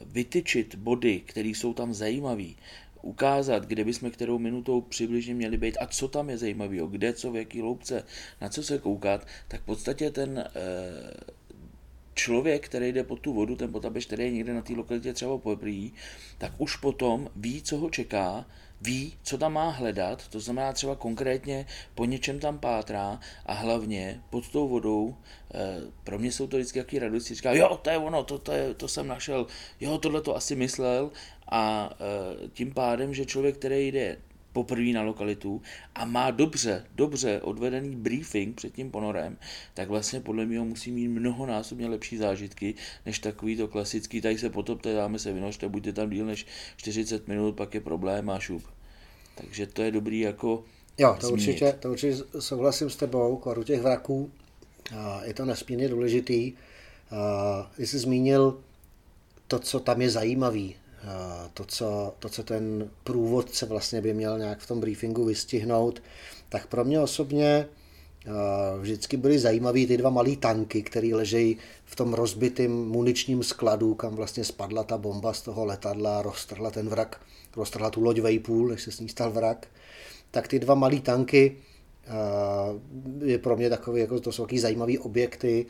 vytyčit body, které jsou tam zajímavé, ukázat, kde bychom kterou minutou přibližně měli být a co tam je zajímavého, kde, co, v jaký loupce, na co se koukat, tak v podstatě ten člověk, který jde pod tu vodu, ten potapež, který je někde na té lokalitě třeba poprvé, tak už potom ví, co ho čeká, ví, co tam má hledat, to znamená třeba konkrétně po něčem tam pátrá a hlavně pod tou vodou, eh, pro mě jsou to vždycky jaký radosti, říká, jo, to je ono, to, to, je, to jsem našel, jo, tohle to asi myslel. A eh, tím pádem, že člověk, který jde poprvé na lokalitu a má dobře, dobře odvedený briefing před tím ponorem, tak vlastně podle mě musí mít mnohonásobně lepší zážitky, než takový to klasický, tady se potopte, dáme se vynožte, buďte tam díl než 40 minut, pak je problém a šup. Takže to je dobrý jako Jo, to určitě, to určitě souhlasím s tebou, u těch vraků je to nesmírně důležitý. Ty jsi zmínil to, co tam je zajímavý, to co, to, co ten průvodce vlastně by měl nějak v tom briefingu vystihnout, tak pro mě osobně vždycky byly zajímavé ty dva malé tanky, které ležejí v tom rozbitém muničním skladu, kam vlastně spadla ta bomba z toho letadla, roztrhla ten vrak, roztrhla tu loď Vejpůl, než se s ní stal vrak. Tak ty dva malé tanky je pro mě takové, jako to jsou takový zajímavé objekty.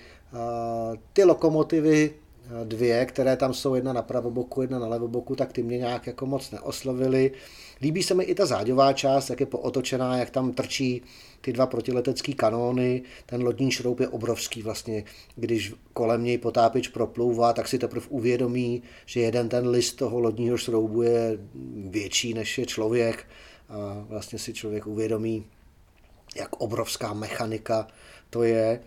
Ty lokomotivy dvě, které tam jsou, jedna na pravoboku, jedna na levoboku, tak ty mě nějak jako moc neoslovily. Líbí se mi i ta záďová část, jak je pootočená, jak tam trčí ty dva protiletecké kanóny. Ten lodní šroub je obrovský vlastně. Když kolem něj potápěč proplouvá, tak si teprve uvědomí, že jeden ten list toho lodního šroubu je větší než je člověk. A vlastně si člověk uvědomí, jak obrovská mechanika to je.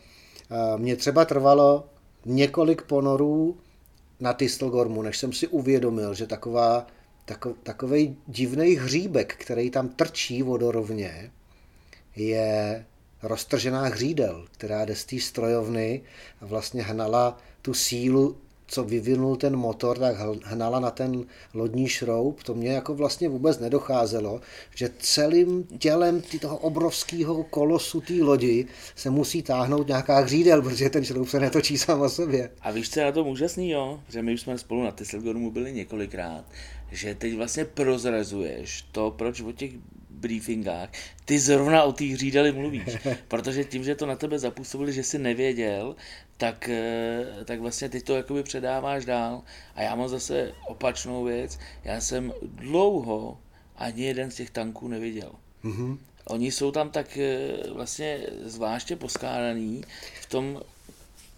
Mně třeba trvalo několik ponorů na Tistelgormu, než jsem si uvědomil, že taková, tako, takový divný hříbek, který tam trčí vodorovně, je roztržená hřídel, která jde z té strojovny a vlastně hnala tu sílu co vyvinul ten motor, tak hnala na ten lodní šroub. To mě jako vlastně vůbec nedocházelo, že celým tělem toho obrovského kolosu té lodi se musí táhnout nějaká hřídel, protože ten šroub se netočí sám o sobě. A víš, co je na tom úžasný, jo? Že my už jsme spolu na Tesselgormu byli několikrát, že teď vlastně prozrazuješ to, proč o těch briefingách, ty zrovna o té hřídeli mluvíš. Protože tím, že to na tebe zapůsobili, že jsi nevěděl, tak, eh, tak vlastně teď to jakoby předáváš dál. A já mám zase opačnou věc. Já jsem dlouho ani jeden z těch tanků neviděl. Mm-hmm. Oni jsou tam tak eh, vlastně zvláště poskládaný v tom,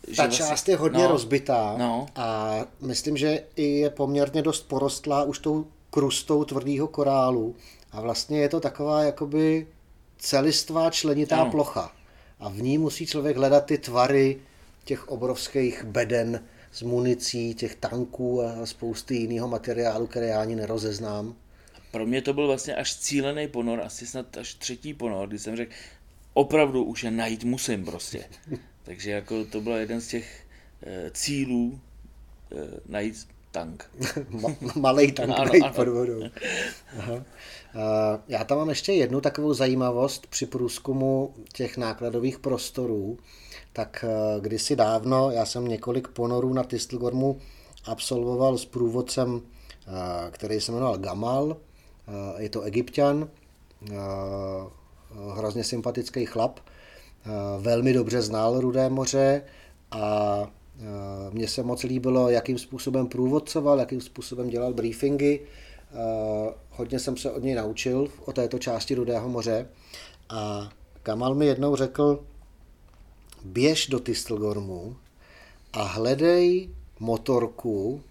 že ta vlastně, část je hodně no, rozbitá no. a myslím, že i je poměrně dost porostlá už tou krustou tvrdého korálu a vlastně je to taková jakoby celistvá členitá ano. plocha. A v ní musí člověk hledat ty tvary těch obrovských beden z municí, těch tanků a spousty jiného materiálu, které já ani nerozeznám. Pro mě to byl vlastně až cílený ponor, asi snad až třetí ponor, kdy jsem řekl, opravdu už je najít musím prostě. Takže jako to byl jeden z těch e, cílů e, najít tank. Malý tank ano, ano. pod vodou. Aha. Já tam mám ještě jednu takovou zajímavost při průzkumu těch nákladových prostorů. Tak eh, kdysi dávno, já jsem několik ponorů na Tistelgormu absolvoval s průvodcem, eh, který se jmenoval Gamal. Eh, je to egyptian, hrozně sympatický chlap, velmi dobře znal Rudé moře a mně se moc líbilo, jakým způsobem průvodcoval, jakým způsobem dělal briefingy Eh, hodně jsem se od něj naučil o této části Rudého moře a Kamal mi jednou řekl, běž do Tistelgormu a hledej motorku,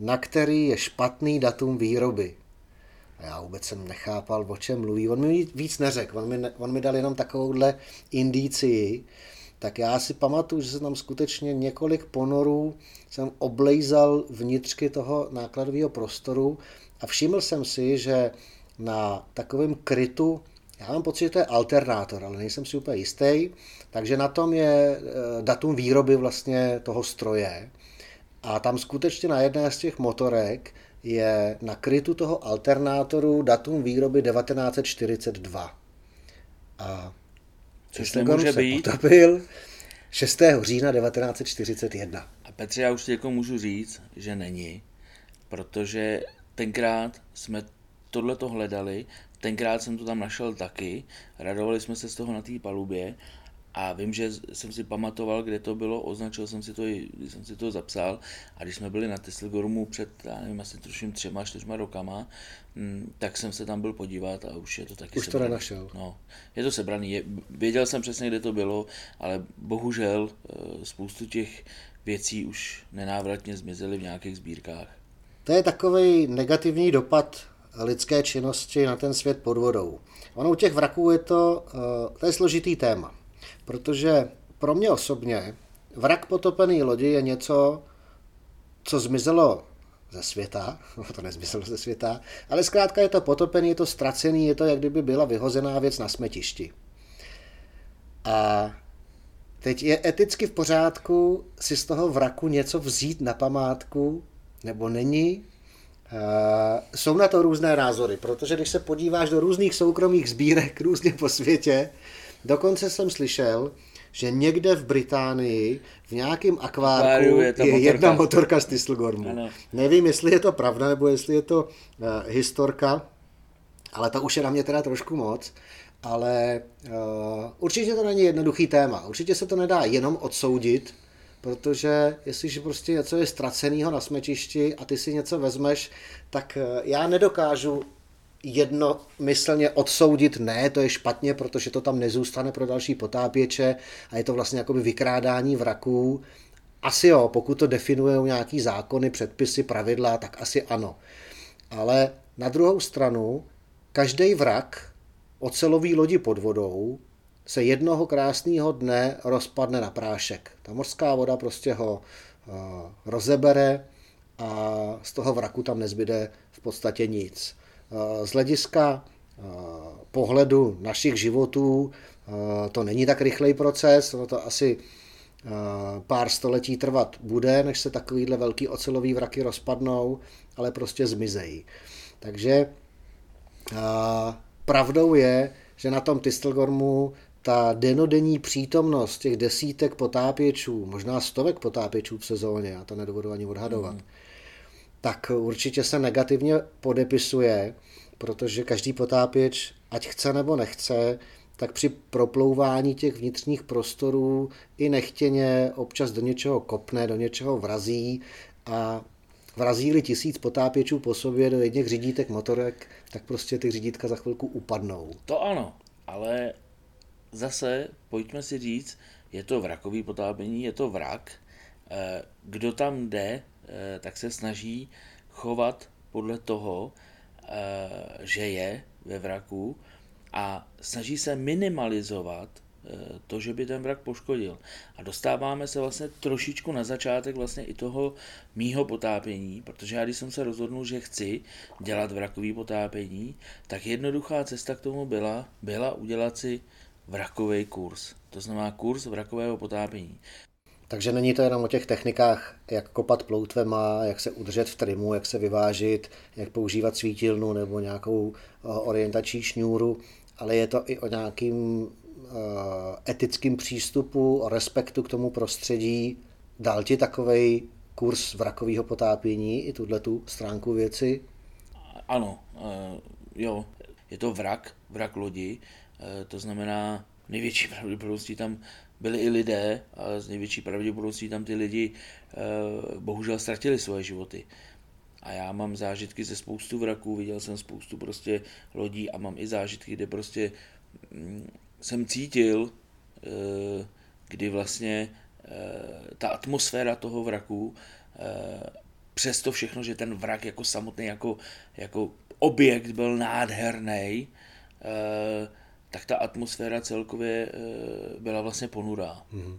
na který je špatný datum výroby. A já vůbec jsem nechápal, o čem mluví. On mi víc neřekl, on mi, on mi dal jenom takovouhle indícii, tak já si pamatuju, že jsem tam skutečně několik ponorů jsem oblejzal vnitřky toho nákladového prostoru a všiml jsem si, že na takovém krytu, já mám pocit, že to je alternátor, ale nejsem si úplně jistý, takže na tom je eh, datum výroby vlastně toho stroje a tam skutečně na jedné z těch motorek je na krytu toho alternátoru datum výroby 1942. A Což nemůže se být. potopil 6. října 1941. A Petře, já už ti jako můžu říct, že není, protože tenkrát jsme tohle to hledali, tenkrát jsem to tam našel taky, radovali jsme se z toho na té palubě a vím, že jsem si pamatoval, kde to bylo, označil jsem si to, jsem si to zapsal a když jsme byli na Tesselgormu před, já nevím, asi tuším třema, čtyřma rokama, hm, tak jsem se tam byl podívat a už je to taky Už to nenašel. No, je to sebraný. Je, věděl jsem přesně, kde to bylo, ale bohužel eh, spoustu těch věcí už nenávratně zmizely v nějakých sbírkách. To je takový negativní dopad lidské činnosti na ten svět pod vodou. Ono u těch vraků je to, eh, to je složitý téma. Protože pro mě osobně vrak potopený lodi je něco, co zmizelo ze světa, to nezmyslelo ze světa, ale zkrátka je to potopený, je to ztracený, je to, jak kdyby byla vyhozená věc na smetišti. A teď je eticky v pořádku si z toho vraku něco vzít na památku, nebo není. jsou na to různé názory, protože když se podíváš do různých soukromých sbírek různě po světě, Dokonce jsem slyšel, že někde v Británii v nějakém akvárku je, je jedna motorka z Tistelgormu. Ano. Nevím, jestli je to pravda, nebo jestli je to uh, historka, ale to už je na mě teda trošku moc. Ale uh, určitě to není jednoduchý téma. Určitě se to nedá jenom odsoudit, protože jestliže prostě něco je ztraceného na smečišti a ty si něco vezmeš, tak uh, já nedokážu jednomyslně odsoudit, ne, to je špatně, protože to tam nezůstane pro další potápěče a je to vlastně jakoby vykrádání vraků. Asi jo, pokud to definují nějaký zákony, předpisy, pravidla, tak asi ano. Ale na druhou stranu, každý vrak ocelový lodi pod vodou se jednoho krásného dne rozpadne na prášek. Ta mořská voda prostě ho uh, rozebere a z toho vraku tam nezbyde v podstatě nic z hlediska pohledu našich životů to není tak rychlej proces, ono to asi pár století trvat bude, než se takovýhle velký ocelový vraky rozpadnou, ale prostě zmizejí. Takže pravdou je, že na tom Tistelgormu ta denodenní přítomnost těch desítek potápěčů, možná stovek potápěčů v sezóně, já to nedovedu ani odhadovat, mm tak určitě se negativně podepisuje, protože každý potápěč, ať chce nebo nechce, tak při proplouvání těch vnitřních prostorů i nechtěně občas do něčeho kopne, do něčeho vrazí a vrazí-li tisíc potápěčů po sobě do jedných řídítek motorek, tak prostě ty řídítka za chvilku upadnou. To ano, ale zase pojďme si říct, je to vrakový potápění, je to vrak, eh, kdo tam jde, tak se snaží chovat podle toho, eh, že je ve vraku a snaží se minimalizovat eh, to, že by ten vrak poškodil. A dostáváme se vlastně trošičku na začátek vlastně i toho mýho potápění, protože já když jsem se rozhodnul, že chci dělat vrakový potápění, tak jednoduchá cesta k tomu byla, byla udělat si vrakový kurz. To znamená kurz vrakového potápění. Takže není to jenom o těch technikách, jak kopat ploutvema, jak se udržet v trimu, jak se vyvážit, jak používat svítilnu nebo nějakou eh, orientační šňůru, ale je to i o nějakým eh, etickým přístupu, o respektu k tomu prostředí. Dal ti takovej kurz vrakového potápění i tuhle tu stránku věci? Ano, eh, jo, je to vrak, vrak lodi, to znamená největší pravděpodobností tam byli i lidé, ale z největší pravděpodobností tam ty lidi eh, bohužel ztratili svoje životy. A já mám zážitky ze spoustu vraků, viděl jsem spoustu prostě lodí a mám i zážitky, kde prostě mm, jsem cítil, eh, kdy vlastně ta atmosféra toho vraku, přes to všechno, že ten vrak jako samotný, jako, jako objekt byl nádherný, tak ta atmosféra celkově byla vlastně ponurá. Mm-hmm.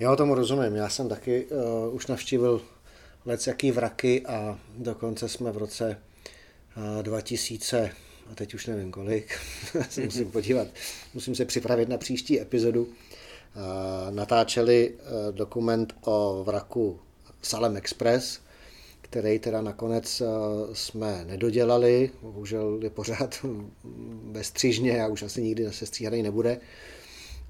Já o tomu rozumím. Já jsem taky uh, už navštívil lec jaký vraky a dokonce jsme v roce uh, 2000, a teď už nevím kolik, se musím podívat, musím se připravit na příští epizodu, uh, natáčeli uh, dokument o vraku Salem Express, který teda nakonec uh, jsme nedodělali, bohužel je pořád ve střížně a už asi nikdy se stříhaný nebude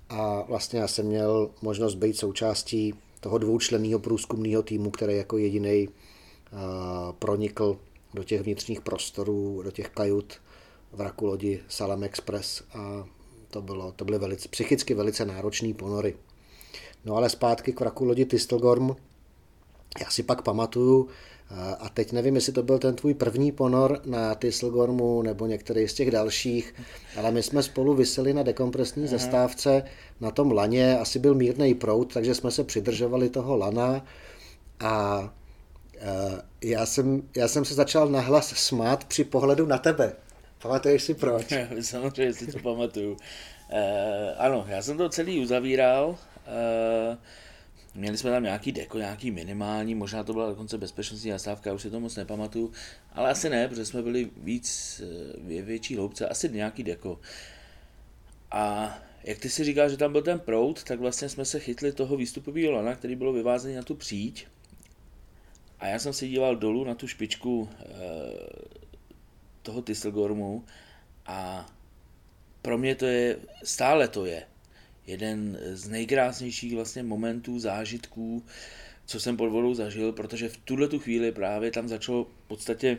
a vlastně já jsem měl možnost být součástí toho dvoučlenného průzkumného týmu, který jako jediný pronikl do těch vnitřních prostorů, do těch kajut vraku lodi Salam Express a to, bylo, to byly velice, psychicky velice náročné ponory. No ale zpátky k vraku lodi Tistelgorm. Já si pak pamatuju, a teď nevím, jestli to byl ten tvůj první ponor na Tisselgormu nebo některý z těch dalších, ale my jsme spolu vyseli na dekompresní Aha. zastávce na tom laně, asi byl mírný prout, takže jsme se přidržovali toho lana a já jsem, já jsem se začal nahlas smát při pohledu na tebe. Pamatuješ si proč? Samozřejmě si to pamatuju. Uh, ano, já jsem to celý uzavíral. Uh, Měli jsme tam nějaký deko, nějaký minimální, možná to byla dokonce bezpečnostní zastávka, už si to moc nepamatuju, ale asi ne, protože jsme byli víc, eh, větší hloubce, asi nějaký deko. A jak ty si říkáš, že tam byl ten prout, tak vlastně jsme se chytli toho výstupového lana, který bylo vyvázený na tu příď. A já jsem se díval dolů na tu špičku e, toho Tisselgormu a pro mě to je, stále to je jeden z nejkrásnějších vlastně momentů, zážitků, co jsem pod vodou zažil, protože v tuhle tu chvíli právě tam začalo v podstatě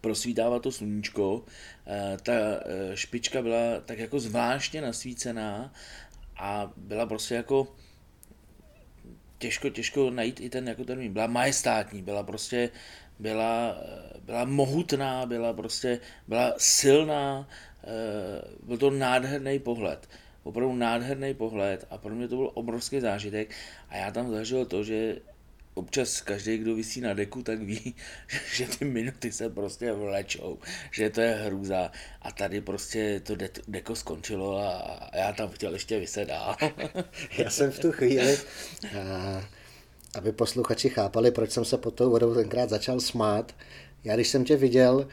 prosvítávat to sluníčko, eh, ta eh, špička byla tak jako zvláštně nasvícená a byla prostě jako těžko, těžko najít i ten jako termín. Byla majestátní, byla prostě, byla, eh, byla mohutná, byla prostě, byla silná, byl to nádherný pohled opravdu nádherný pohled a pro mě to byl obrovský zážitek a já tam zažil to, že občas každý, kdo vysí na deku, tak ví, že ty minuty se prostě vlečou, že to je hrůza a tady prostě to deko skončilo a já tam chtěl ještě vyset dál. já jsem v tu chvíli, aby posluchači chápali, proč jsem se pod tou vodou tenkrát začal smát, já když jsem tě viděl,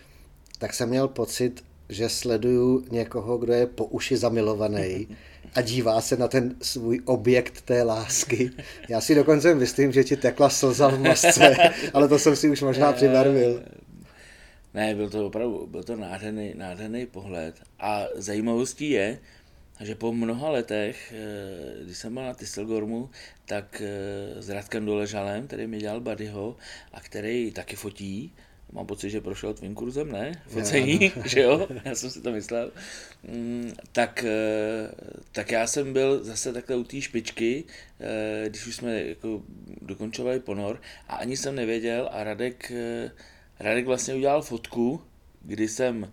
tak jsem měl pocit, že sleduju někoho, kdo je po uši zamilovaný a dívá se na ten svůj objekt té lásky. Já si dokonce myslím, že ti tekla slza v masce, ale to jsem si už možná přibarvil. Ne, byl to opravdu, byl to nádherný, nádherný pohled. A zajímavostí je, že po mnoha letech, eh, když jsem byl na Tisselgormu, tak eh, s Radkem Doležalem, který mi dělal Buddyho a který taky fotí, mám pocit, že prošel tvým kurzem, ne? Focení, že jo? Já jsem si to myslel. Mm, tak, eh, tak já jsem byl zase takhle u té špičky, eh, když už jsme jako dokončovali ponor a ani jsem nevěděl a Radek, eh, Radek vlastně udělal fotku, kdy jsem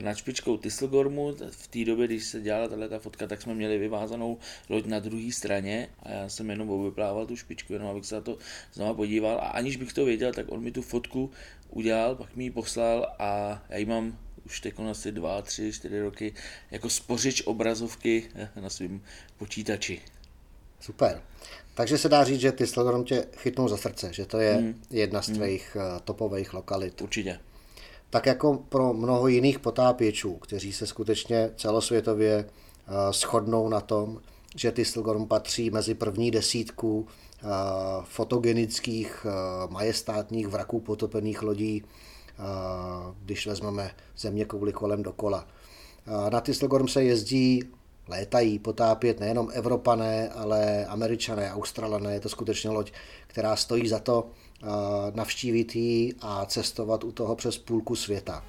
nad špičkou Tisselgormu. V té době, když se dělala tato fotka, tak jsme měli vyvázanou loď na druhé straně a já jsem jenom obyplával tu špičku, jenom abych se na to znovu podíval a aniž bych to věděl, tak on mi tu fotku udělal, pak mi ji poslal a já ji mám už teď asi dva, tři, čtyři roky jako spořič obrazovky na svém počítači. Super. Takže se dá říct, že ty Sledorm tě chytnou za srdce, že to je hmm. jedna z hmm. tvých hmm. topových lokalit. Určitě. Tak jako pro mnoho jiných potápěčů, kteří se skutečně celosvětově eh, shodnou na tom, že ty Stilgorm patří mezi první desítku Eh, fotogenických eh, majestátních vraků potopených lodí, když vezmeme země kouli kolem dokola. Na Tistelgorm se jezdí, létají, potápět nejenom Evropané, ale Američané, Australané. Je to skutečně loď, která stojí za to navštívit ji a cestovat u toho přes půlku světa.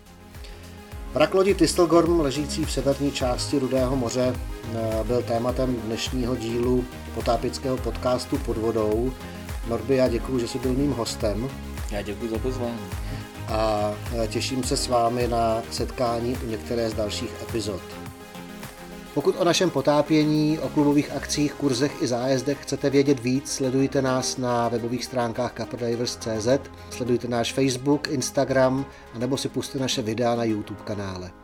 Vrak lodi Tistelgorm, ležící v severní části Rudého moře, eh, byl tématem dnešního dílu potápického podcastu Pod vodou. Norby, já děkuji, že jsi byl mým hostem. Já děkuji za pozvání. A eh, těším se s vámi na setkání u některé z dalších epizod. Pokud o našem potápění, o klubových akcích, kurzech i zájezdech chcete vědět víc, sledujte nás na webových stránkách caperdivers.cz, sledujte náš Facebook, Instagram, anebo si puste naše videa na YouTube kanále.